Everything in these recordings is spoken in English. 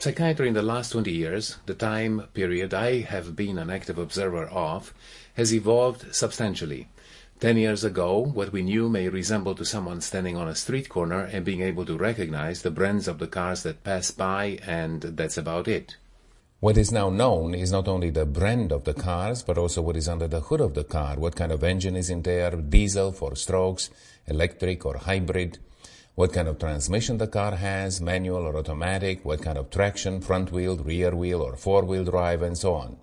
Psychiatry in the last 20 years, the time period I have been an active observer of, has evolved substantially. Ten years ago, what we knew may resemble to someone standing on a street corner and being able to recognize the brands of the cars that pass by, and that's about it. What is now known is not only the brand of the cars, but also what is under the hood of the car, what kind of engine is in there, diesel four strokes, electric or hybrid, what kind of transmission the car has, manual or automatic, what kind of traction, front wheel, rear wheel, or four wheel drive, and so on.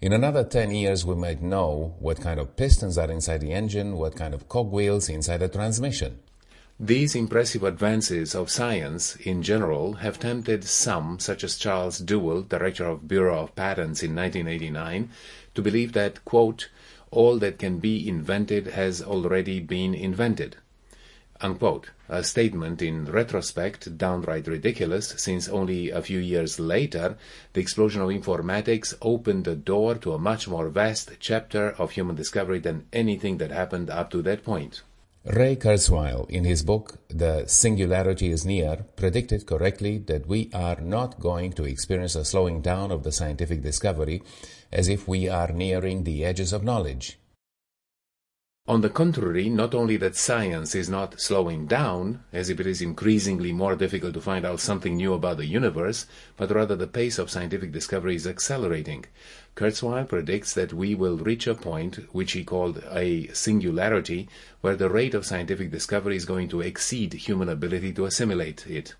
In another 10 years, we might know what kind of pistons are inside the engine, what kind of cogwheels inside the transmission. These impressive advances of science in general have tempted some, such as Charles Duell, director of Bureau of Patents in 1989, to believe that, quote, all that can be invented has already been invented. Unquote. A statement in retrospect downright ridiculous, since only a few years later the explosion of informatics opened the door to a much more vast chapter of human discovery than anything that happened up to that point. Ray Kurzweil, in his book The Singularity is Near, predicted correctly that we are not going to experience a slowing down of the scientific discovery as if we are nearing the edges of knowledge. On the contrary, not only that science is not slowing down, as if it is increasingly more difficult to find out something new about the universe, but rather the pace of scientific discovery is accelerating. Kurzweil predicts that we will reach a point, which he called a singularity, where the rate of scientific discovery is going to exceed human ability to assimilate it.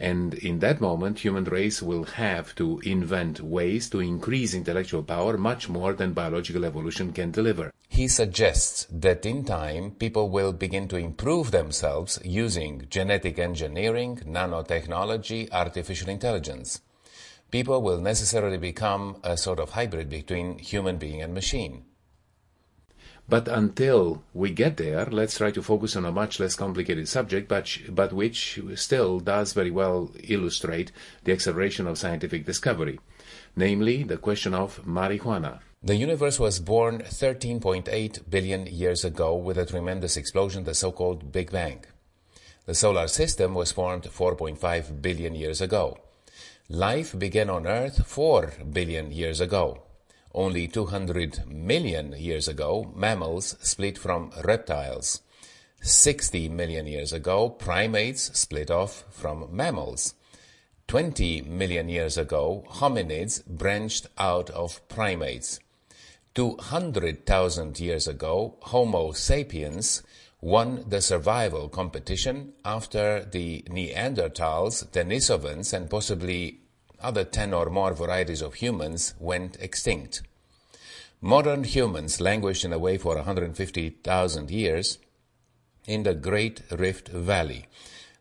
And in that moment, human race will have to invent ways to increase intellectual power much more than biological evolution can deliver. He suggests that in time, people will begin to improve themselves using genetic engineering, nanotechnology, artificial intelligence. People will necessarily become a sort of hybrid between human being and machine. But until we get there, let's try to focus on a much less complicated subject, but, but which still does very well illustrate the acceleration of scientific discovery, namely the question of marijuana. The universe was born 13.8 billion years ago with a tremendous explosion, the so-called Big Bang. The solar system was formed 4.5 billion years ago. Life began on Earth 4 billion years ago. Only 200 million years ago, mammals split from reptiles. 60 million years ago, primates split off from mammals. 20 million years ago, hominids branched out of primates. 200,000 years ago, Homo sapiens won the survival competition after the Neanderthals, Denisovans, and possibly other 10 or more varieties of humans went extinct. Modern humans languished in a way for 150,000 years in the Great Rift Valley.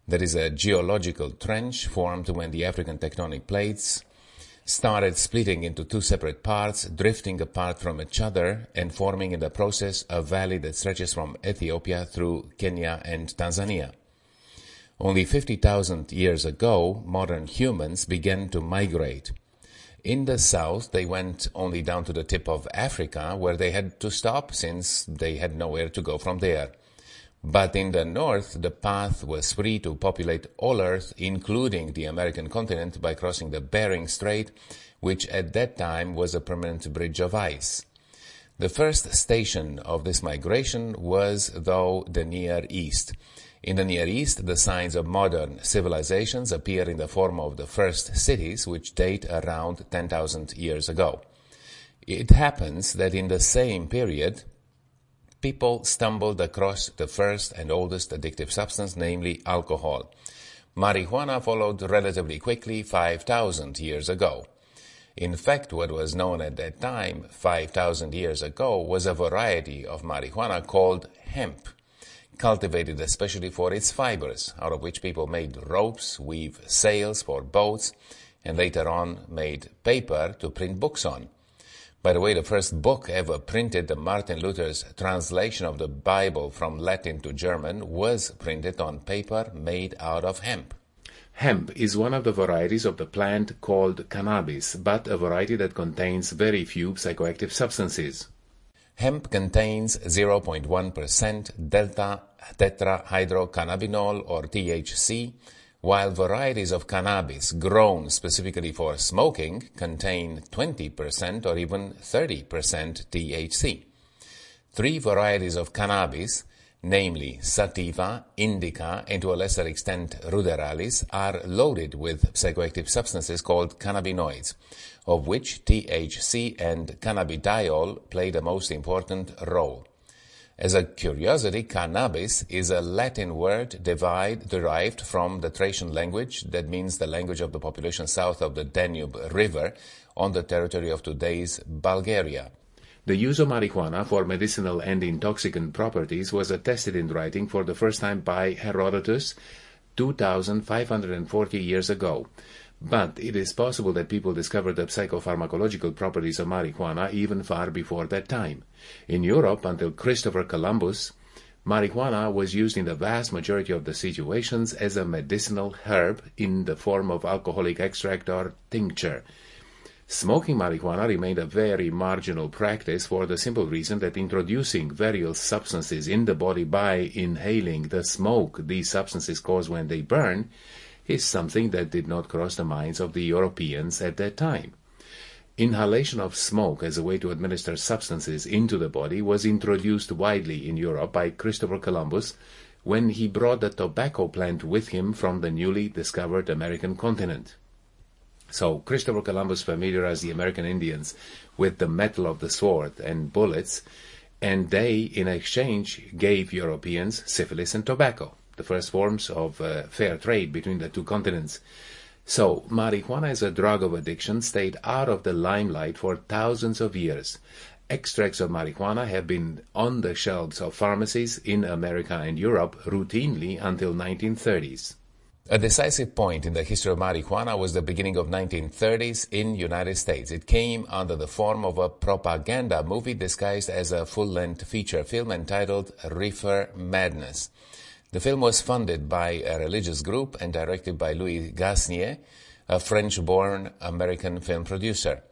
There is a geological trench formed when the African tectonic plates started splitting into two separate parts, drifting apart from each other, and forming in the process a valley that stretches from Ethiopia through Kenya and Tanzania. Only 50,000 years ago, modern humans began to migrate. In the south, they went only down to the tip of Africa, where they had to stop since they had nowhere to go from there. But in the north, the path was free to populate all Earth, including the American continent, by crossing the Bering Strait, which at that time was a permanent bridge of ice. The first station of this migration was, though, the Near East. In the Near East, the signs of modern civilizations appear in the form of the first cities, which date around 10,000 years ago. It happens that in the same period, people stumbled across the first and oldest addictive substance, namely alcohol. Marijuana followed relatively quickly 5,000 years ago. In fact, what was known at that time, 5,000 years ago, was a variety of marijuana called hemp cultivated especially for its fibers, out of which people made ropes, weave sails for boats, and later on made paper to print books on. By the way, the first book ever printed, Martin Luther's translation of the Bible from Latin to German, was printed on paper made out of hemp. Hemp is one of the varieties of the plant called cannabis, but a variety that contains very few psychoactive substances. Hemp contains 0.1% delta tetrahydrocannabinol or THC, while varieties of cannabis grown specifically for smoking contain 20% or even 30% THC. Three varieties of cannabis, namely sativa, indica, and to a lesser extent ruderalis, are loaded with psychoactive substances called cannabinoids, of which THC and cannabidiol play the most important role. As a curiosity, cannabis is a Latin word divide, derived from the Thracian language that means the language of the population south of the Danube River on the territory of today's Bulgaria. The use of marijuana for medicinal and intoxicant properties was attested in writing for the first time by Herodotus 2540 years ago. But it is possible that people discovered the psychopharmacological properties of marijuana even far before that time. In Europe, until Christopher Columbus, marijuana was used in the vast majority of the situations as a medicinal herb in the form of alcoholic extract or tincture. Smoking marijuana remained a very marginal practice for the simple reason that introducing various substances in the body by inhaling the smoke these substances cause when they burn is something that did not cross the minds of the Europeans at that time. Inhalation of smoke as a way to administer substances into the body was introduced widely in Europe by Christopher Columbus when he brought the tobacco plant with him from the newly discovered American continent. So Christopher Columbus familiarized the American Indians with the metal of the sword and bullets, and they, in exchange, gave Europeans syphilis and tobacco the first forms of uh, fair trade between the two continents. So, marijuana as a drug of addiction stayed out of the limelight for thousands of years. Extracts of marijuana have been on the shelves of pharmacies in America and Europe routinely until 1930s. A decisive point in the history of marijuana was the beginning of 1930s in United States. It came under the form of a propaganda movie disguised as a full-length feature film entitled Reefer Madness. The film was funded by a religious group and directed by Louis Gasnier, a French-born American film producer.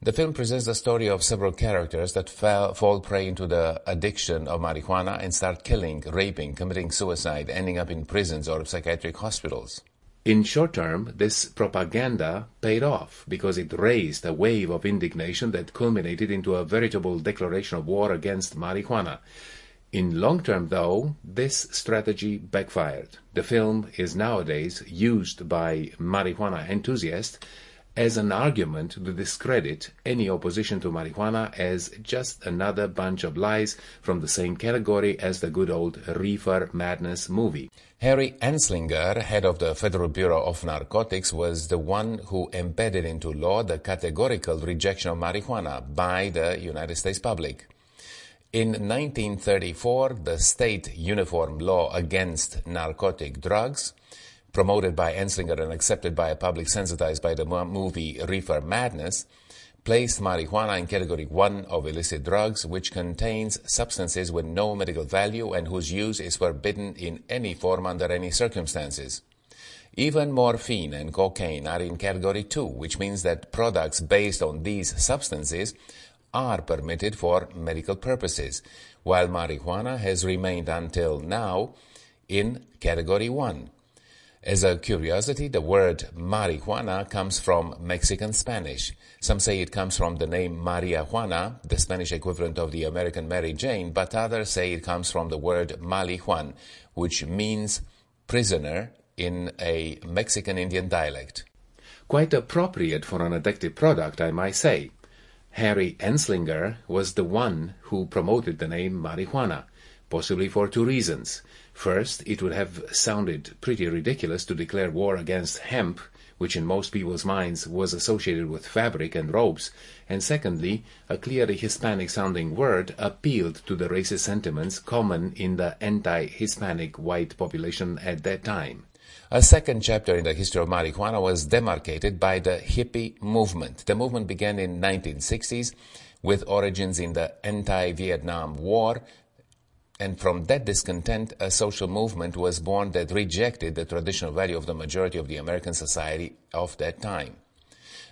The film presents the story of several characters that fell, fall prey into the addiction of marijuana and start killing, raping, committing suicide, ending up in prisons or psychiatric hospitals. In short term, this propaganda paid off because it raised a wave of indignation that culminated into a veritable declaration of war against marijuana. In long term, though, this strategy backfired. The film is nowadays used by marijuana enthusiasts as an argument to discredit any opposition to marijuana as just another bunch of lies from the same category as the good old Reefer Madness movie. Harry Anslinger, head of the Federal Bureau of Narcotics, was the one who embedded into law the categorical rejection of marijuana by the United States public. In 1934, the state uniform law against narcotic drugs, promoted by Anslinger and accepted by a public sensitized by the movie Reefer Madness, placed marijuana in category 1 of illicit drugs, which contains substances with no medical value and whose use is forbidden in any form under any circumstances. Even morphine and cocaine are in category 2, which means that products based on these substances are permitted for medical purposes, while marijuana has remained until now in category 1. As a curiosity, the word marijuana comes from Mexican Spanish. Some say it comes from the name Maria Juana, the Spanish equivalent of the American Mary Jane, but others say it comes from the word Malijuan, which means prisoner in a Mexican Indian dialect. Quite appropriate for an addictive product, I might say. Harry Anslinger was the one who promoted the name marijuana, possibly for two reasons. First, it would have sounded pretty ridiculous to declare war against hemp, which in most people's minds was associated with fabric and robes, and secondly, a clearly Hispanic sounding word appealed to the racist sentiments common in the anti-Hispanic white population at that time. A second chapter in the history of marijuana was demarcated by the hippie movement. The movement began in 1960s with origins in the anti-Vietnam War, and from that discontent, a social movement was born that rejected the traditional value of the majority of the American society of that time.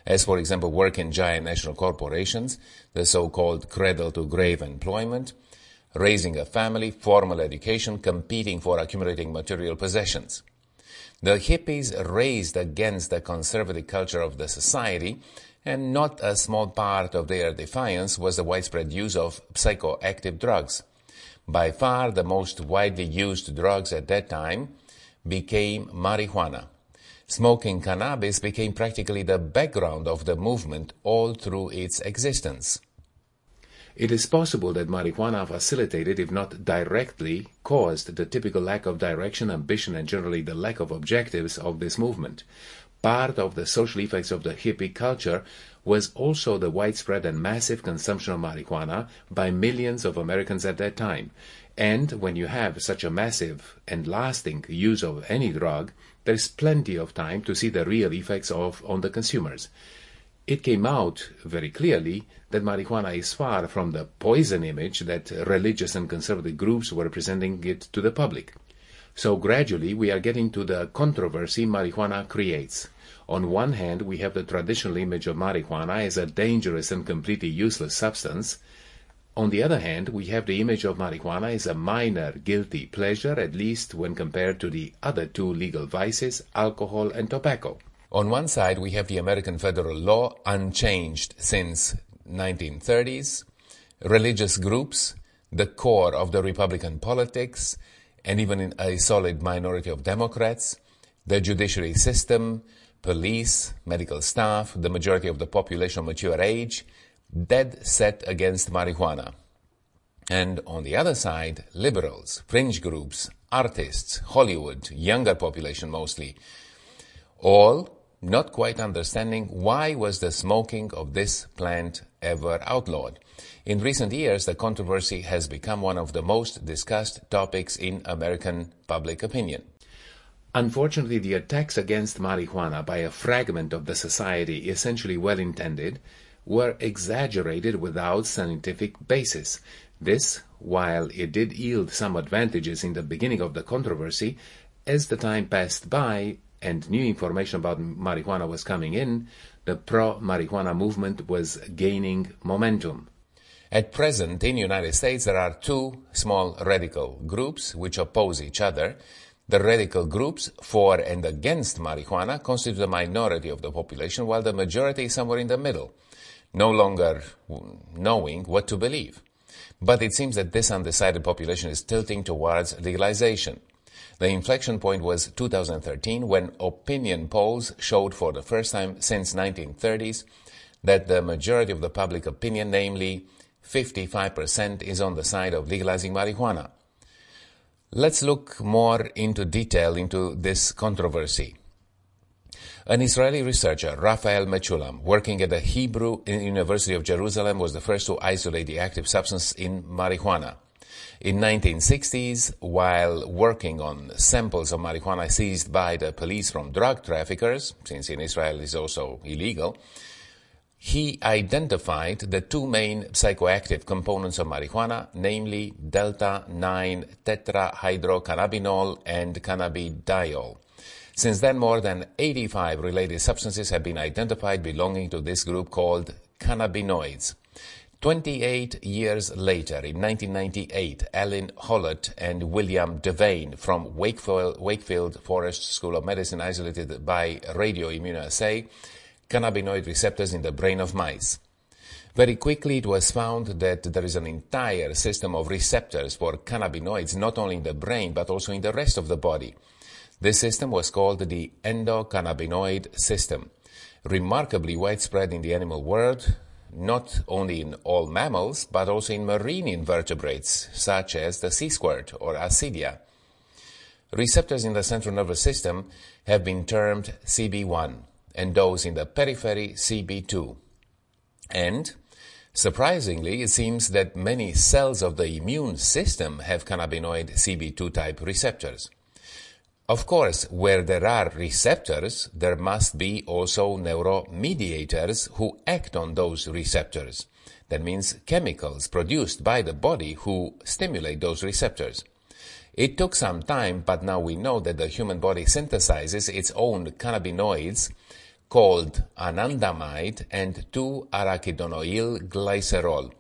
As, for example, work in giant national corporations, the so-called cradle-to-grave employment, raising a family, formal education, competing for accumulating material possessions. The hippies raised against the conservative culture of the society, and not a small part of their defiance was the widespread use of psychoactive drugs. By far the most widely used drugs at that time became marijuana. Smoking cannabis became practically the background of the movement all through its existence. It is possible that marijuana facilitated, if not directly, caused the typical lack of direction, ambition, and generally the lack of objectives of this movement. Part of the social effects of the hippie culture was also the widespread and massive consumption of marijuana by millions of Americans at that time. And when you have such a massive and lasting use of any drug, there is plenty of time to see the real effects of on the consumers. It came out very clearly that marijuana is far from the poison image that religious and conservative groups were presenting it to the public. So gradually we are getting to the controversy marijuana creates. On one hand, we have the traditional image of marijuana as a dangerous and completely useless substance. On the other hand, we have the image of marijuana as a minor guilty pleasure, at least when compared to the other two legal vices, alcohol and tobacco. On one side, we have the American federal law unchanged since 1930s, religious groups, the core of the Republican politics, and even a solid minority of Democrats, the judiciary system, police, medical staff, the majority of the population of mature age, dead set against marijuana. And on the other side, liberals, fringe groups, artists, Hollywood, younger population mostly, all not quite understanding why was the smoking of this plant ever outlawed. In recent years, the controversy has become one of the most discussed topics in American public opinion. Unfortunately, the attacks against marijuana by a fragment of the society, essentially well intended, were exaggerated without scientific basis. This, while it did yield some advantages in the beginning of the controversy, as the time passed by and new information about marijuana was coming in, the pro-marijuana movement was gaining momentum. At present, in the United States, there are two small radical groups which oppose each other. The radical groups for and against marijuana constitute a minority of the population, while the majority is somewhere in the middle, no longer knowing what to believe. But it seems that this undecided population is tilting towards legalization. The inflection point was 2013 when opinion polls showed for the first time since 1930s that the majority of the public opinion, namely 55%, is on the side of legalizing marijuana. Let's look more into detail into this controversy. An Israeli researcher, Raphael Mechoulam, working at the Hebrew University of Jerusalem, was the first to isolate the active substance in marijuana. In 1960s, while working on samples of marijuana seized by the police from drug traffickers, since in Israel is also illegal, he identified the two main psychoactive components of marijuana, namely delta-9 tetrahydrocannabinol and cannabidiol. Since then, more than 85 related substances have been identified belonging to this group called cannabinoids. 28 years later, in 1998, Allyn Howlett and William Devane from Wakefield, Wakefield Forest School of Medicine isolated by radioimmunoassay cannabinoid receptors in the brain of mice. Very quickly it was found that there is an entire system of receptors for cannabinoids not only in the brain but also in the rest of the body. This system was called the endocannabinoid system. Remarkably widespread in the animal world, not only in all mammals but also in marine invertebrates such as the sea squirt or Ascidia. Receptors in the central nervous system have been termed CB1 and those in the periphery CB2. And, surprisingly, it seems that many cells of the immune system have cannabinoid CB2 type receptors. Of course, where there are receptors, there must be also neuromediators who act on those receptors. That means chemicals produced by the body who stimulate those receptors. It took some time, but now we know that the human body synthesizes its own cannabinoids called anandamide and 2-arachidonoyl glycerol.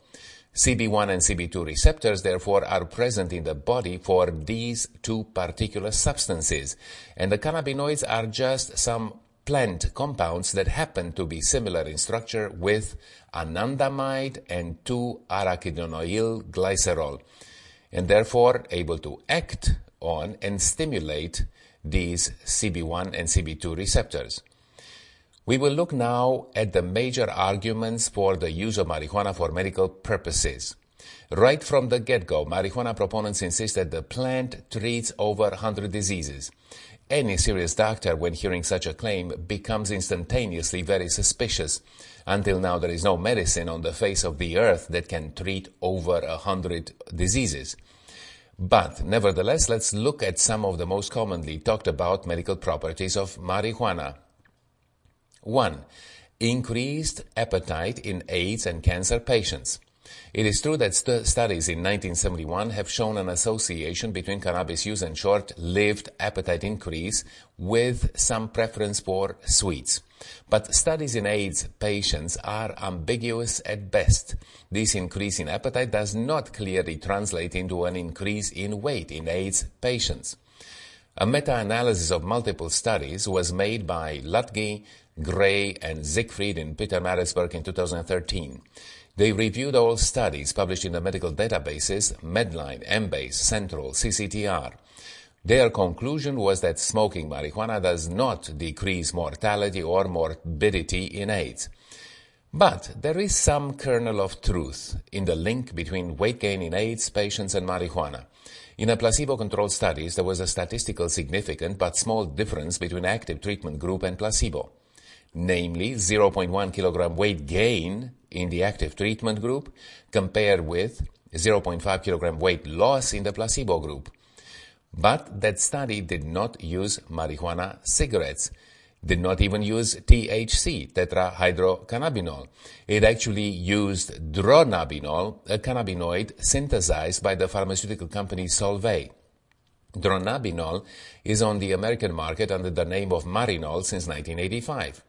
CB1 and CB2 receptors, therefore, are present in the body for these two particular substances. And the cannabinoids are just some plant compounds that happen to be similar in structure with anandamide and 2-arachidonoyl glycerol, and therefore able to act on and stimulate these CB1 and CB2 receptors. We will look now at the major arguments for the use of marijuana for medical purposes. Right from the get-go, marijuana proponents insist that the plant treats over 100 diseases. Any serious doctor, when hearing such a claim, becomes instantaneously very suspicious. Until now, there is no medicine on the face of the earth that can treat over a hundred diseases. But nevertheless, let's look at some of the most commonly talked about medical properties of marijuana. 1. Increased appetite in AIDS and cancer patients. It is true that st- studies in 1971 have shown an association between cannabis use and short-lived appetite increase with some preference for sweets. But studies in AIDS patients are ambiguous at best. This increase in appetite does not clearly translate into an increase in weight in AIDS patients. A meta-analysis of multiple studies was made by Lutge, Gray, and Siegfried in Pietermaritzburg in 2013. They reviewed all studies published in the medical databases Medline, Embase, Central, CCTR. Their conclusion was that smoking marijuana does not decrease mortality or morbidity in AIDS. But there is some kernel of truth in the link between weight gain in AIDS patients and marijuana. In a placebo-controlled studies, there was a statistical significant but small difference between active treatment group and placebo. Namely, 0.1 kilogram weight gain in the active treatment group compared with 0.5 kilogram weight loss in the placebo group. But that study did not use marijuana cigarettes, did not even use THC, tetrahydrocannabinol. It actually used dronabinol, a cannabinoid synthesized by the pharmaceutical company Solvay. Dronabinol is on the American market under the name of Marinol since 1985.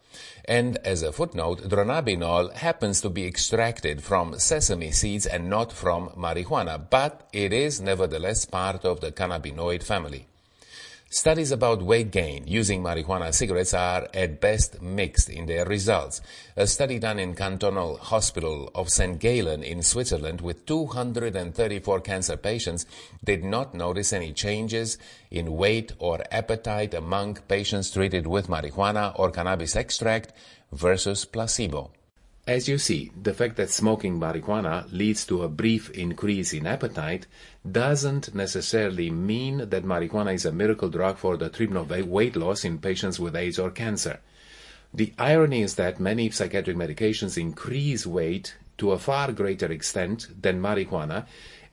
And as a footnote, dronabinol happens to be extracted from sesame seeds and not from marijuana, but it is nevertheless part of the cannabinoid family. Studies about weight gain using marijuana cigarettes are at best mixed in their results. A study done in Cantonal Hospital of St. Gallen in Switzerland with 234 cancer patients did not notice any changes in weight or appetite among patients treated with marijuana or cannabis extract versus placebo. As you see, the fact that smoking marijuana leads to a brief increase in appetite doesn't necessarily mean that marijuana is a miracle drug for the treatment of weight loss in patients with AIDS or cancer. The irony is that many psychiatric medications increase weight to a far greater extent than marijuana,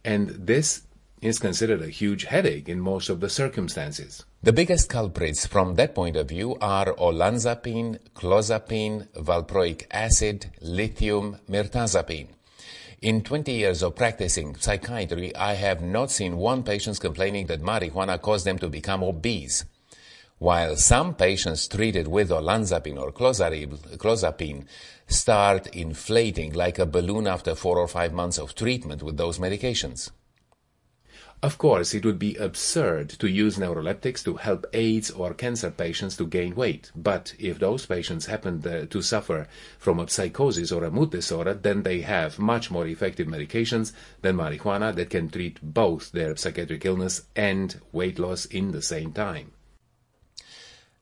and this is considered a huge headache in most of the circumstances. The biggest culprits from that point of view are olanzapine, clozapine, valproic acid, lithium, mirtazapine. In 20 years of practicing psychiatry, I have not seen one patient complaining that marijuana caused them to become obese. While some patients treated with olanzapine or clozapine start inflating like a balloon after four or five months of treatment with those medications. Of course, it would be absurd to use neuroleptics to help AIDS or cancer patients to gain weight. But if those patients happen to suffer from a psychosis or a mood disorder, then they have much more effective medications than marijuana that can treat both their psychiatric illness and weight loss in the same time.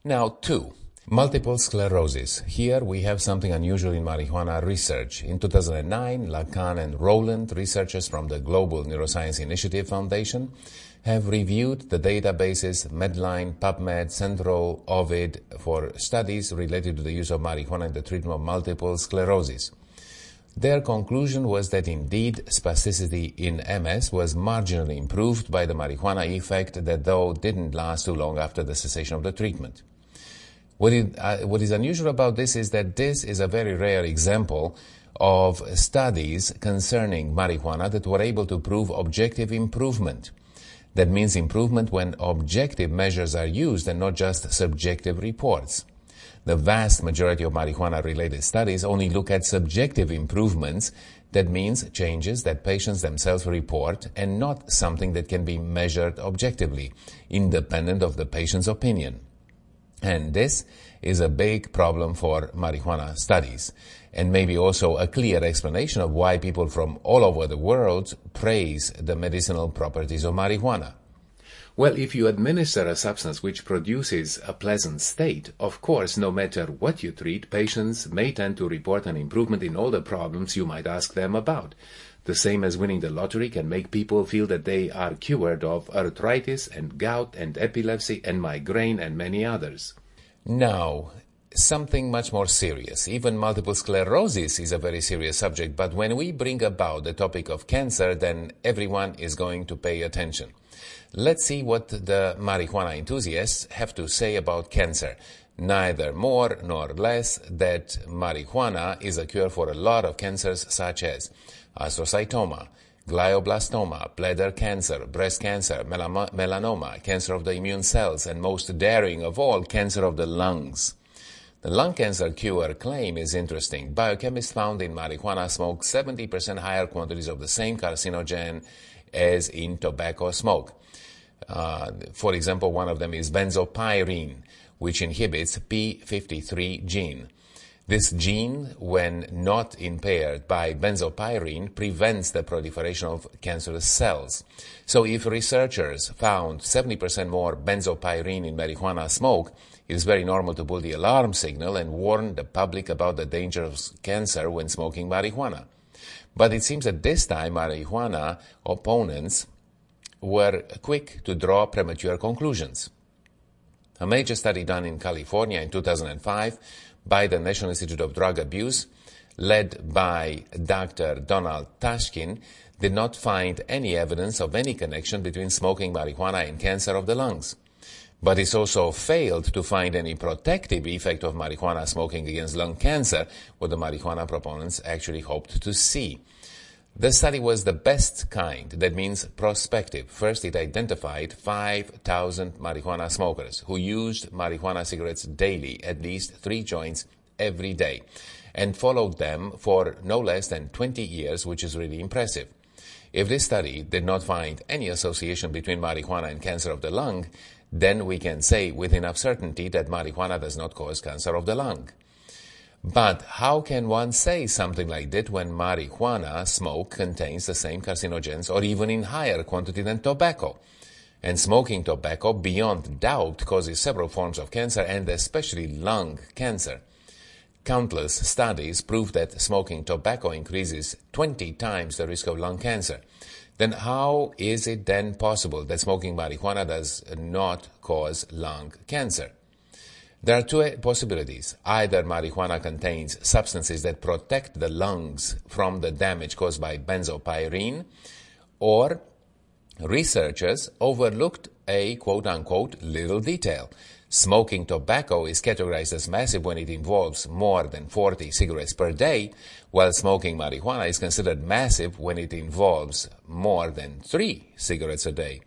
Now, two. Multiple sclerosis. Here we have something unusual in marijuana research. In 2009, Lakhan and Rowland, researchers from the Global Neuroscience Initiative Foundation, have reviewed the databases Medline, PubMed, Central, Ovid for studies related to the use of marijuana in the treatment of multiple sclerosis. Their conclusion was that indeed spasticity in MS was marginally improved by the marijuana effect that though didn't last too long after the cessation of the treatment. What, it, uh, what is unusual about this is that this is a very rare example of studies concerning marijuana that were able to prove objective improvement. That means improvement when objective measures are used and not just subjective reports. The vast majority of marijuana related studies only look at subjective improvements. That means changes that patients themselves report and not something that can be measured objectively, independent of the patient's opinion. And this is a big problem for marijuana studies and maybe also a clear explanation of why people from all over the world praise the medicinal properties of marijuana. Well, if you administer a substance which produces a pleasant state, of course, no matter what you treat, patients may tend to report an improvement in all the problems you might ask them about. The same as winning the lottery can make people feel that they are cured of arthritis and gout and epilepsy and migraine and many others. Now, something much more serious. Even multiple sclerosis is a very serious subject, but when we bring about the topic of cancer, then everyone is going to pay attention. Let's see what the marijuana enthusiasts have to say about cancer. Neither more nor less that marijuana is a cure for a lot of cancers such as astrocytoma, glioblastoma, bladder cancer, breast cancer, melanoma, cancer of the immune cells, and most daring of all, cancer of the lungs. The lung cancer cure claim is interesting. Biochemists found in marijuana smoke 70% higher quantities of the same carcinogen as in tobacco smoke. Uh, for example, one of them is benzopyrene, which inhibits P53 gene. This gene, when not impaired by benzopyrene, prevents the proliferation of cancerous cells. So if researchers found 70% more benzopyrene in marijuana smoke, it is very normal to pull the alarm signal and warn the public about the danger of cancer when smoking marijuana. But it seems that this time marijuana opponents were quick to draw premature conclusions. A major study done in California in 2005 by the National Institute of Drug Abuse, led by Dr. Donald Tashkin, did not find any evidence of any connection between smoking marijuana and cancer of the lungs. But it also failed to find any protective effect of marijuana smoking against lung cancer, what the marijuana proponents actually hoped to see. The study was the best kind, that means prospective. First, it identified 5,000 marijuana smokers who used marijuana cigarettes daily, at least three joints every day, and followed them for no less than 20 years, which is really impressive. If this study did not find any association between marijuana and cancer of the lung, then we can say with enough certainty that marijuana does not cause cancer of the lung. But how can one say something like that when marijuana smoke contains the same carcinogens or even in higher quantity than tobacco? And smoking tobacco, beyond doubt, causes several forms of cancer and especially lung cancer. Countless studies prove that smoking tobacco increases 20 times the risk of lung cancer. Then how is it then possible that smoking marijuana does not cause lung cancer? There are two possibilities. Either marijuana contains substances that protect the lungs from the damage caused by benzopyrene, or researchers overlooked a quote unquote little detail. Smoking tobacco is categorized as massive when it involves more than 40 cigarettes per day, while smoking marijuana is considered massive when it involves more than 3 cigarettes a day.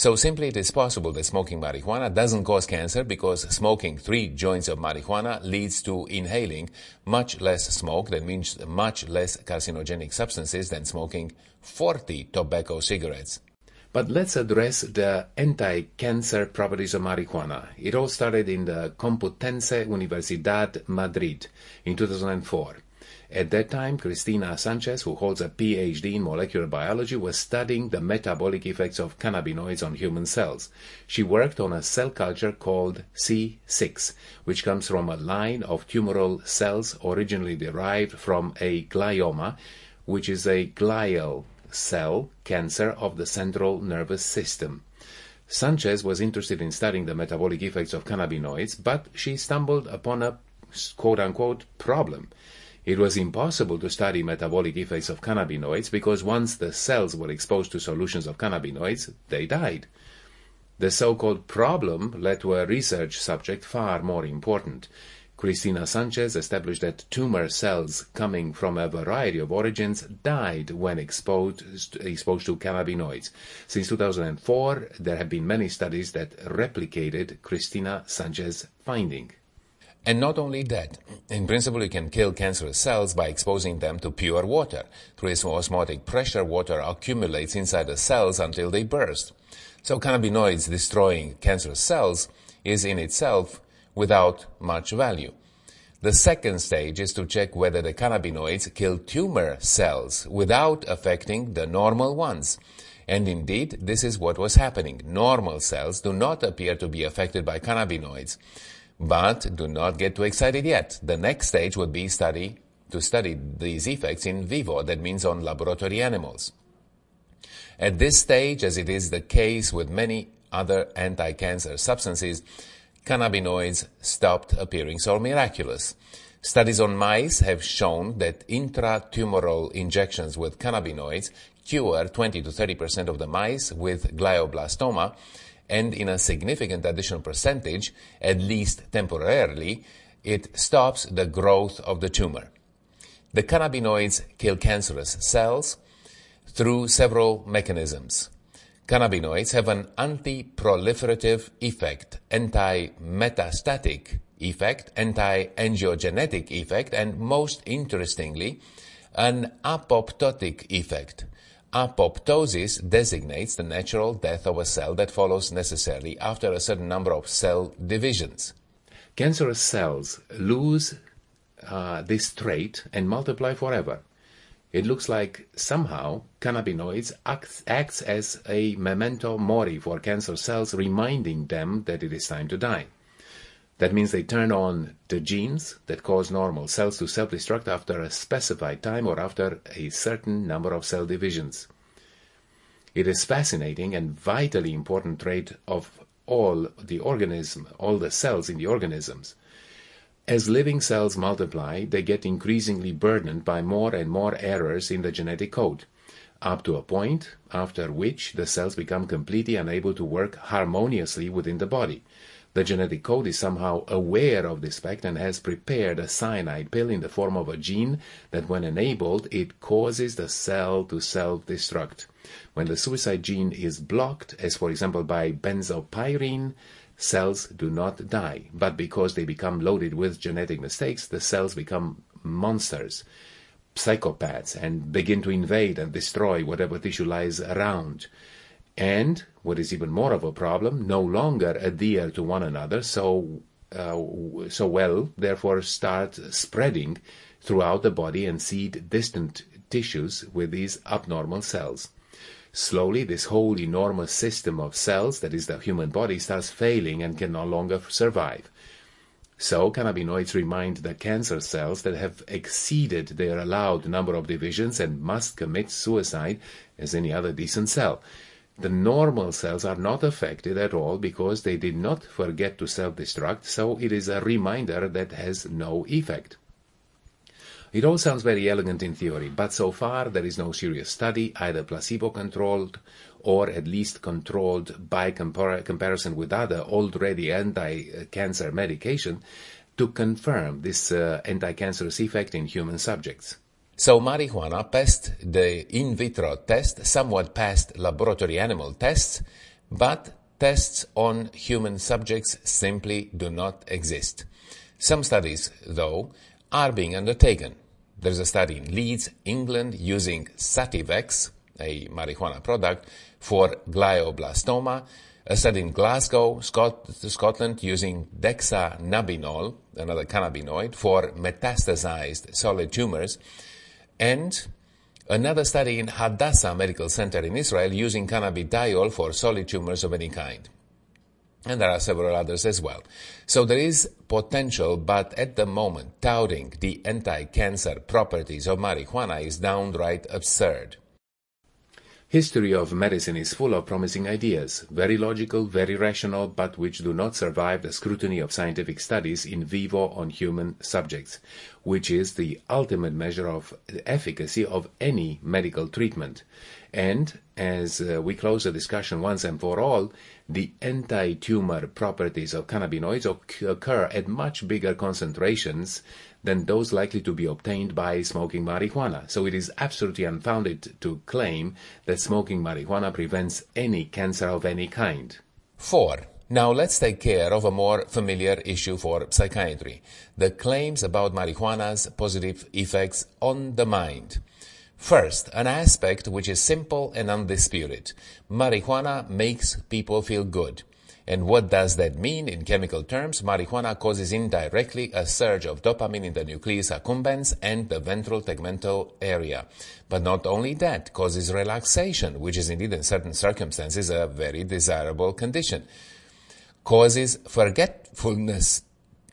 So simply it is possible that smoking marijuana doesn't cause cancer because smoking three joints of marijuana leads to inhaling much less smoke, that means much less carcinogenic substances than smoking 40 tobacco cigarettes. But let's address the anti-cancer properties of marijuana. It all started in the Complutense Universidad Madrid in 2004. At that time, Cristina Sanchez, who holds a PhD in molecular biology, was studying the metabolic effects of cannabinoids on human cells. She worked on a cell culture called C6, which comes from a line of tumoral cells originally derived from a glioma, which is a glial cell cancer of the central nervous system. Sanchez was interested in studying the metabolic effects of cannabinoids, but she stumbled upon a quote unquote problem. It was impossible to study metabolic effects of cannabinoids because once the cells were exposed to solutions of cannabinoids, they died. The so-called problem led to a research subject far more important. Cristina Sanchez established that tumor cells coming from a variety of origins died when exposed, exposed to cannabinoids. Since 2004, there have been many studies that replicated Cristina Sanchez's finding. And not only that, in principle, you can kill cancerous cells by exposing them to pure water. Through osmotic pressure, water accumulates inside the cells until they burst. So cannabinoids destroying cancerous cells is in itself without much value. The second stage is to check whether the cannabinoids kill tumor cells without affecting the normal ones. And indeed, this is what was happening. Normal cells do not appear to be affected by cannabinoids. But do not get too excited yet. The next stage would be study to study these effects in vivo, that means on laboratory animals. At this stage, as it is the case with many other anti-cancer substances, cannabinoids stopped appearing so miraculous. Studies on mice have shown that intratumoral injections with cannabinoids cure 20 to 30 percent of the mice with glioblastoma, and in a significant additional percentage, at least temporarily, it stops the growth of the tumor. The cannabinoids kill cancerous cells through several mechanisms. Cannabinoids have an anti-proliferative effect, anti-metastatic effect, anti-angiogenetic effect, and most interestingly, an apoptotic effect, Apoptosis designates the natural death of a cell that follows necessarily after a certain number of cell divisions. Cancerous cells lose uh, this trait and multiply forever. It looks like somehow cannabinoids acts, acts as a memento mori for cancer cells, reminding them that it is time to die. That means they turn on the genes that cause normal cells to self-destruct after a specified time or after a certain number of cell divisions. It is a fascinating and vitally important trait of all the organism, all the cells in the organisms. As living cells multiply, they get increasingly burdened by more and more errors in the genetic code, up to a point after which the cells become completely unable to work harmoniously within the body. The genetic code is somehow aware of this fact and has prepared a cyanide pill in the form of a gene that, when enabled, it causes the cell to self-destruct. When the suicide gene is blocked, as for example by benzopyrene, cells do not die, but because they become loaded with genetic mistakes, the cells become monsters, psychopaths, and begin to invade and destroy whatever tissue lies around and what is even more of a problem, no longer adhere to one another so uh, so well, therefore start spreading throughout the body and seed distant tissues with these abnormal cells. Slowly, this whole enormous system of cells, that is the human body, starts failing and can no longer survive. So, cannabinoids remind the cancer cells that have exceeded their allowed number of divisions and must commit suicide as any other decent cell. The normal cells are not affected at all because they did not forget to self-destruct, so it is a reminder that has no effect. It all sounds very elegant in theory, but so far there is no serious study, either placebo-controlled or at least controlled by compar comparison with other already anti-cancer medication, to confirm this uh, anti-cancerous effect in human subjects. So marijuana passed the in vitro test, somewhat passed laboratory animal tests, but tests on human subjects simply do not exist. Some studies, though, are being undertaken. There's a study in Leeds, England, using Sativex, a marijuana product, for glioblastoma, a study in Glasgow, Scot- Scotland, using dexanabinol, another cannabinoid, for metastasized solid tumors, and another study in Hadassah Medical Center in Israel using cannabidiol for solid tumors of any kind. And there are several others as well. So there is potential, but at the moment, touting the anti-cancer properties of marijuana is downright absurd. History of medicine is full of promising ideas, very logical, very rational, but which do not survive the scrutiny of scientific studies in vivo on human subjects, which is the ultimate measure of efficacy of any medical treatment. And, as uh, we close the discussion once and for all, the anti-tumor properties of cannabinoids occur at much bigger concentrations than those likely to be obtained by smoking marijuana. So it is absolutely unfounded to claim that smoking marijuana prevents any cancer of any kind. 4. Now let's take care of a more familiar issue for psychiatry. The claims about marijuana's positive effects on the mind. First, an aspect which is simple and undisputed. Marijuana makes people feel good. And what does that mean in chemical terms? Marijuana causes indirectly a surge of dopamine in the nucleus accumbens and the ventral tegmental area. But not only that, causes relaxation, which is indeed in certain circumstances a very desirable condition causes forgetfulness.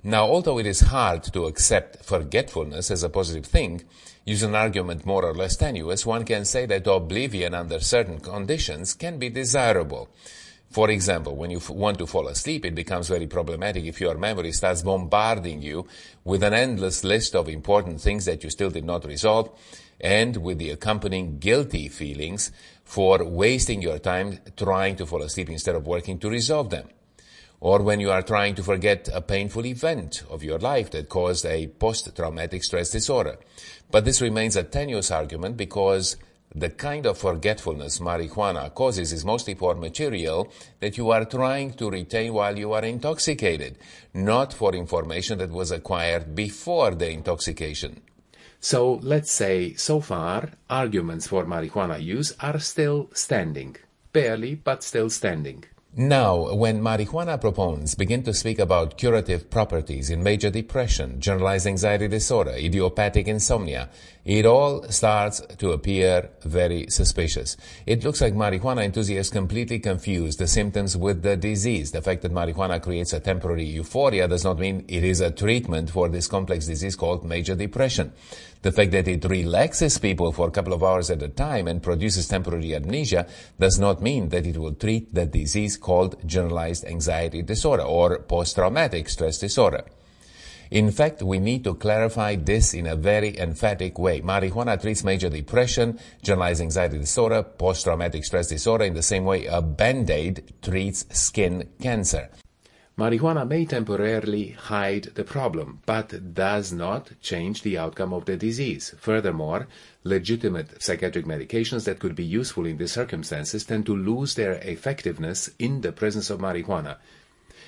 Now, although it is hard to accept forgetfulness as a positive thing, use an argument more or less tenuous, one can say that oblivion under certain conditions can be desirable. For example, when you f- want to fall asleep, it becomes very problematic if your memory starts bombarding you with an endless list of important things that you still did not resolve and with the accompanying guilty feelings for wasting your time trying to fall asleep instead of working to resolve them or when you are trying to forget a painful event of your life that caused a post-traumatic stress disorder. But this remains a tenuous argument because the kind of forgetfulness marijuana causes is mostly for material that you are trying to retain while you are intoxicated, not for information that was acquired before the intoxication. So let's say so far arguments for marijuana use are still standing. Barely, but still standing. Now, when marijuana proponents begin to speak about curative properties in major depression, generalized anxiety disorder, idiopathic insomnia, it all starts to appear very suspicious. It looks like marijuana enthusiasts completely confuse the symptoms with the disease. The fact that marijuana creates a temporary euphoria does not mean it is a treatment for this complex disease called major depression. The fact that it relaxes people for a couple of hours at a time and produces temporary amnesia does not mean that it will treat the disease called generalized anxiety disorder or post-traumatic stress disorder. In fact, we need to clarify this in a very emphatic way. Marijuana treats major depression, generalized anxiety disorder, post-traumatic stress disorder in the same way a band-aid treats skin cancer. Marijuana may temporarily hide the problem, but does not change the outcome of the disease. Furthermore, legitimate psychiatric medications that could be useful in these circumstances tend to lose their effectiveness in the presence of marijuana.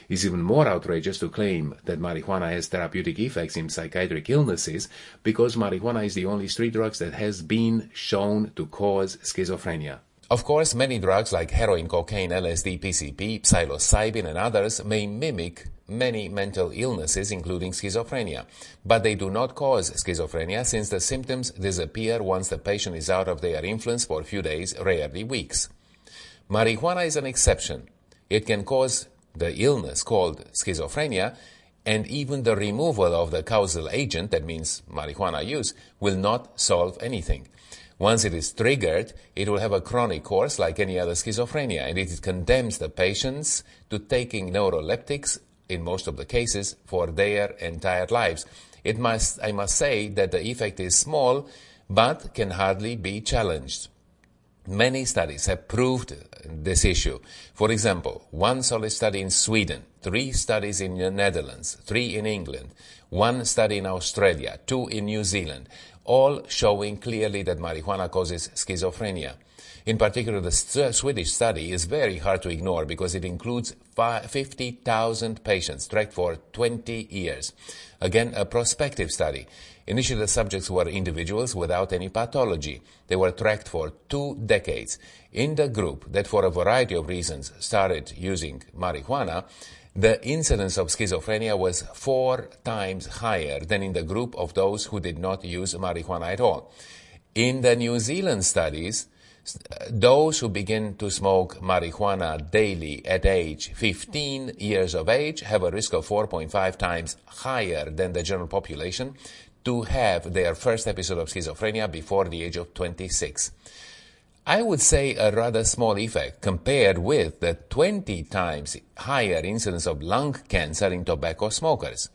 It's even more outrageous to claim that marijuana has therapeutic effects in psychiatric illnesses because marijuana is the only street drug that has been shown to cause schizophrenia. Of course, many drugs like heroin, cocaine, LSD, PCP, psilocybin, and others may mimic many mental illnesses, including schizophrenia. But they do not cause schizophrenia since the symptoms disappear once the patient is out of their influence for a few days, rarely weeks. Marijuana is an exception. It can cause the illness called schizophrenia, and even the removal of the causal agent, that means marijuana use, will not solve anything. Once it is triggered, it will have a chronic course like any other schizophrenia, and it condemns the patients to taking neuroleptics in most of the cases for their entire lives. It must, I must say that the effect is small, but can hardly be challenged. Many studies have proved this issue. For example, one solid study in Sweden, three studies in the Netherlands, three in England, one study in Australia, two in New Zealand, all showing clearly that marijuana causes schizophrenia. In particular, the Swedish study is very hard to ignore because it includes 50,000 patients tracked for 20 years. Again, a prospective study. Initially, the subjects were individuals without any pathology. They were tracked for two decades. In the group that, for a variety of reasons, started using marijuana, the incidence of schizophrenia was four times higher than in the group of those who did not use marijuana at all. In the New Zealand studies, those who begin to smoke marijuana daily at age 15 years of age have a risk of 4.5 times higher than the general population to have their first episode of schizophrenia before the age of 26. I would say a rather small effect compared with the 20 times higher incidence of lung cancer in tobacco smokers.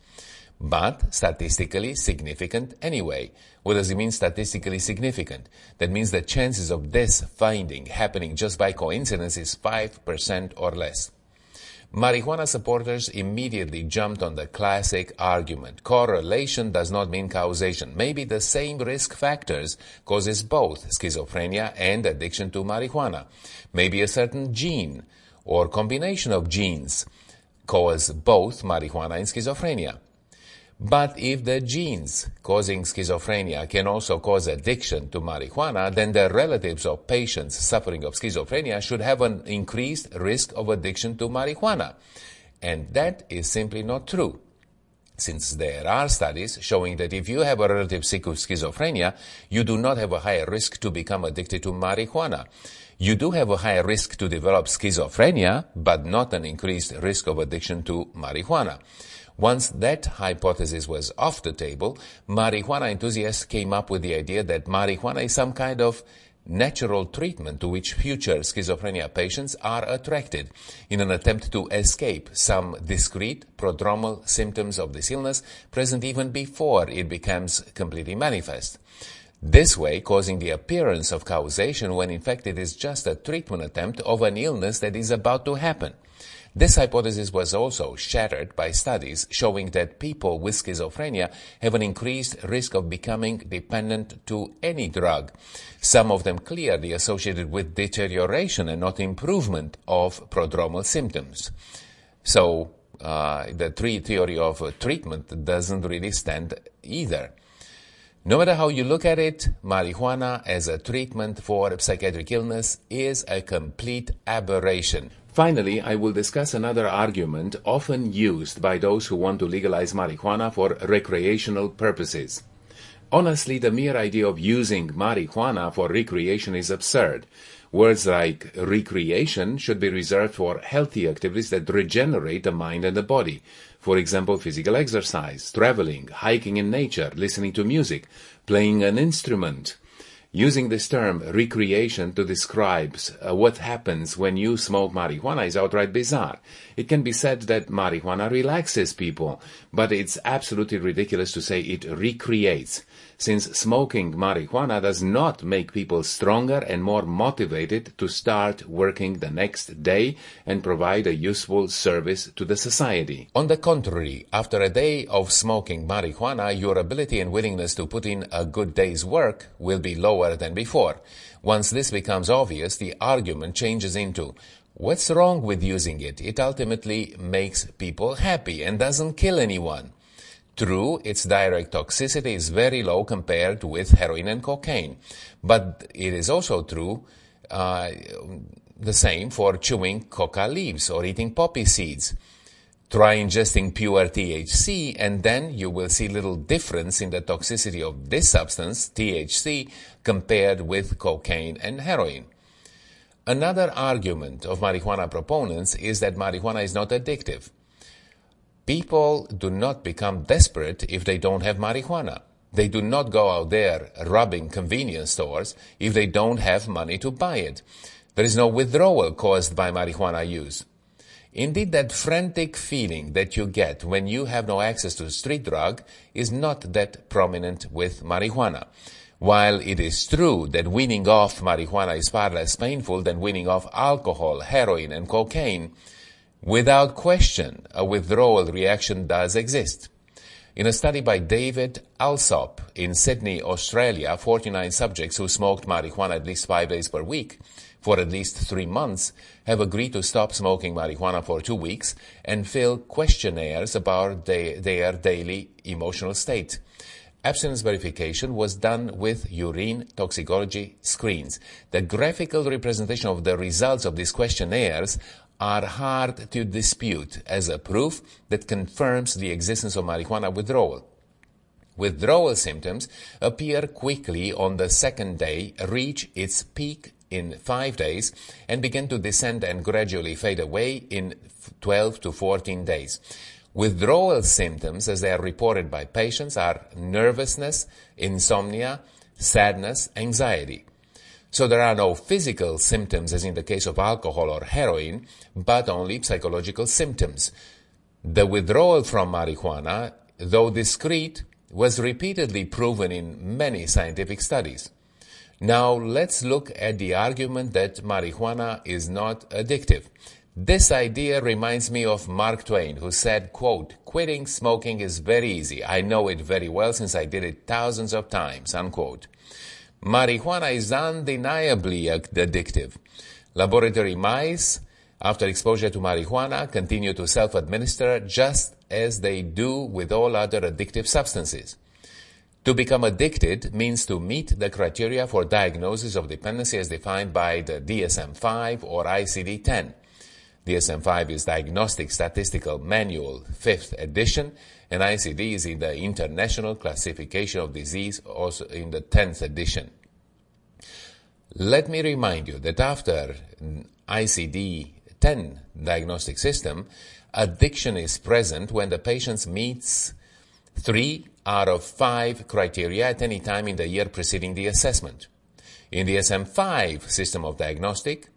But statistically significant anyway. What does it mean statistically significant? That means the chances of this finding happening just by coincidence is 5% or less. Marijuana supporters immediately jumped on the classic argument. Correlation does not mean causation. Maybe the same risk factors causes both schizophrenia and addiction to marijuana. Maybe a certain gene or combination of genes cause both marijuana and schizophrenia. But if the genes causing schizophrenia can also cause addiction to marijuana, then the relatives of patients suffering of schizophrenia should have an increased risk of addiction to marijuana. And that is simply not true. Since there are studies showing that if you have a relative sick with schizophrenia, you do not have a higher risk to become addicted to marijuana. You do have a higher risk to develop schizophrenia, but not an increased risk of addiction to marijuana. Once that hypothesis was off the table, marijuana enthusiasts came up with the idea that marijuana is some kind of natural treatment to which future schizophrenia patients are attracted in an attempt to escape some discrete prodromal symptoms of this illness present even before it becomes completely manifest. This way causing the appearance of causation when in fact it is just a treatment attempt of an illness that is about to happen. This hypothesis was also shattered by studies showing that people with schizophrenia have an increased risk of becoming dependent to any drug, some of them clearly associated with deterioration and not improvement of prodromal symptoms. So, uh, the three theory of uh, treatment doesn't really stand either. No matter how you look at it, marijuana as a treatment for psychiatric illness is a complete aberration. Finally, I will discuss another argument often used by those who want to legalize marijuana for recreational purposes. Honestly, the mere idea of using marijuana for recreation is absurd. Words like recreation should be reserved for healthy activities that regenerate the mind and the body. For example, physical exercise, traveling, hiking in nature, listening to music, playing an instrument, Using this term recreation to describe uh, what happens when you smoke marijuana is outright bizarre. It can be said that marijuana relaxes people, but it's absolutely ridiculous to say it recreates since smoking marijuana does not make people stronger and more motivated to start working the next day and provide a useful service to the society. On the contrary, after a day of smoking marijuana, your ability and willingness to put in a good day's work will be lower than before. Once this becomes obvious, the argument changes into What's wrong with using it? It ultimately makes people happy and doesn't kill anyone. True, its direct toxicity is very low compared with heroin and cocaine. But it is also true uh, the same for chewing coca leaves or eating poppy seeds. Try ingesting pure THC and then you will see little difference in the toxicity of this substance, THC, compared with cocaine and heroin. Another argument of marijuana proponents is that marijuana is not addictive. People do not become desperate if they don't have marijuana. They do not go out there robbing convenience stores if they don't have money to buy it. There is no withdrawal caused by marijuana use. Indeed, that frantic feeling that you get when you have no access to street drug is not that prominent with marijuana. While it is true that weaning off marijuana is far less painful than weaning off alcohol, heroin, and cocaine, Without question, a withdrawal reaction does exist. In a study by David Allsop in Sydney, Australia, 49 subjects who smoked marijuana at least five days per week for at least three months have agreed to stop smoking marijuana for two weeks and fill questionnaires about their, daily emotional state. Abstinence verification was done with urine toxicology screens. The graphical representation of the results of these questionnaires are hard to dispute as a proof that confirms the existence of marijuana withdrawal. Withdrawal symptoms appear quickly on the second day, reach its peak in five days, and begin to descend and gradually fade away in 12 to 14 days. Withdrawal symptoms, as they are reported by patients, are nervousness, insomnia, sadness, anxiety. So there are no physical symptoms as in the case of alcohol or heroin, but only psychological symptoms. The withdrawal from marijuana, though discreet, was repeatedly proven in many scientific studies. Now let's look at the argument that marijuana is not addictive. This idea reminds me of Mark Twain, who said, quote, quitting smoking is very easy. I know it very well since I did it thousands of times, unquote. Marijuana is undeniably addictive. Laboratory mice after exposure to marijuana continue to self-administer just as they do with all other addictive substances. To become addicted means to meet the criteria for diagnosis of dependency as defined by the DSM-5 or ICD-10. DSM-5 is Diagnostic Statistical Manual, 5th edition, and ICD is in the International Classification of Disease, also in the 10th edition. Let me remind you that after ICD-10 diagnostic system, addiction is present when the patient meets three out of five criteria at any time in the year preceding the assessment. In the DSM-5 system of diagnostic,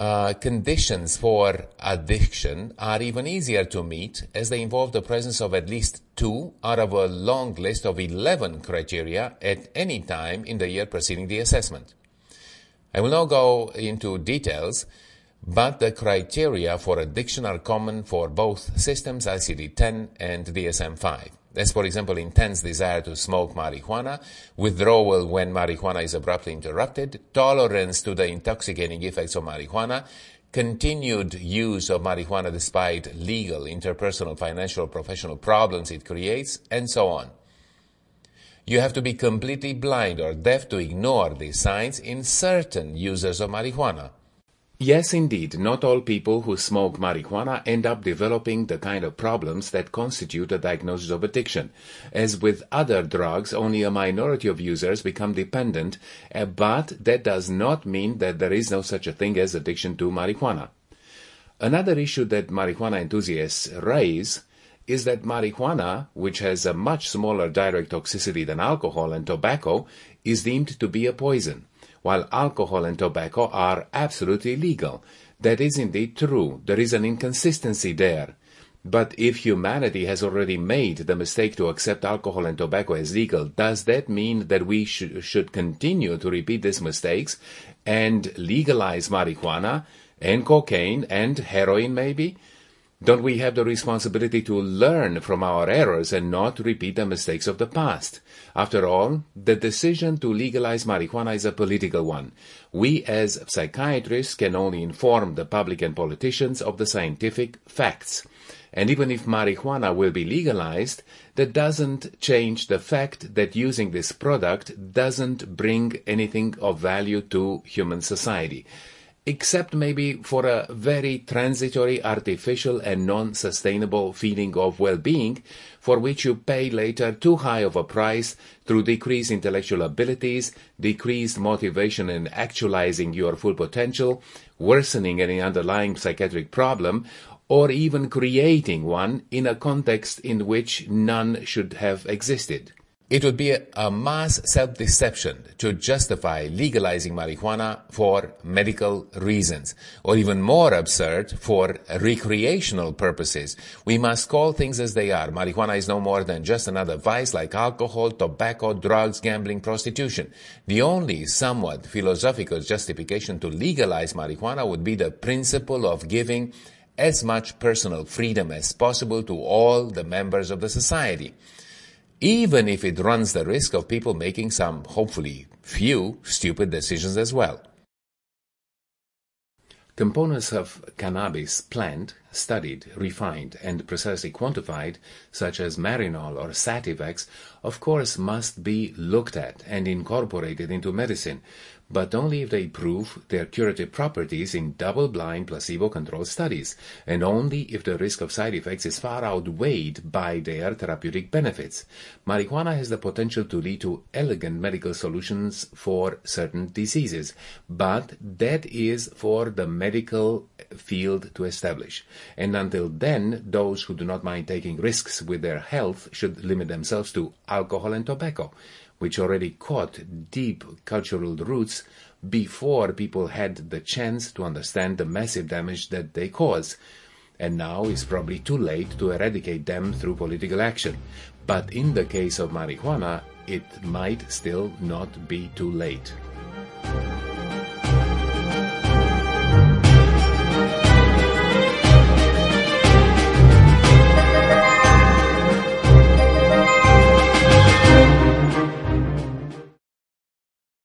uh, conditions for addiction are even easier to meet as they involve the presence of at least two out of a long list of 11 criteria at any time in the year preceding the assessment. I will not go into details, but the criteria for addiction are common for both systems, ICD-10 and DSM-5 as for example intense desire to smoke marijuana, withdrawal when marijuana is abruptly interrupted, tolerance to the intoxicating effects of marijuana, continued use of marijuana despite legal, interpersonal, financial, professional problems it creates, and so on. You have to be completely blind or deaf to ignore these signs in certain users of marijuana. Yes, indeed, not all people who smoke marijuana end up developing the kind of problems that constitute a diagnosis of addiction. As with other drugs, only a minority of users become dependent, eh, but that does not mean that there is no such a thing as addiction to marijuana. Another issue that marijuana enthusiasts raise is that marijuana, which has a much smaller direct toxicity than alcohol and tobacco, is deemed to be a poison while alcohol and tobacco are absolutely legal. That is indeed true. There is an inconsistency there. But if humanity has already made the mistake to accept alcohol and tobacco as legal, does that mean that we sh- should continue to repeat these mistakes and legalize marijuana and cocaine and heroin maybe? Don't we have the responsibility to learn from our errors and not repeat the mistakes of the past? After all, the decision to legalize marijuana is a political one. We as psychiatrists can only inform the public and politicians of the scientific facts. And even if marijuana will be legalized, that doesn't change the fact that using this product doesn't bring anything of value to human society except maybe for a very transitory, artificial, and non-sustainable feeling of well-being, for which you pay later too high of a price through decreased intellectual abilities, decreased motivation in actualizing your full potential, worsening any underlying psychiatric problem, or even creating one in a context in which none should have existed. It would be a, mass self-deception to justify legalizing marijuana for medical reasons, or even more absurd, for recreational purposes. We must call things as they are. Marijuana is no more than just another vice like alcohol, tobacco, drugs, gambling, prostitution. The only somewhat philosophical justification to legalize marijuana would be the principle of giving as much personal freedom as possible to all the members of the society even if it runs the risk of people making some, hopefully few, stupid decisions as well. Components of cannabis plant, studied, refined, and precisely quantified, such as Marinol or Sativex, of course must be looked at and incorporated into medicine, but only if they prove their curative properties in double-blind placebo-controlled studies, and only if the risk of side effects is far outweighed by their therapeutic benefits. Marijuana has the potential to lead to elegant medical solutions for certain diseases, but that is for the medical field to establish. And until then, those who do not mind taking risks with their health should limit themselves to alcohol and tobacco which already caught deep cultural roots before people had the chance to understand the massive damage that they cause. And now it's probably too late to eradicate them through political action. But in the case of marijuana, it might still not be too late.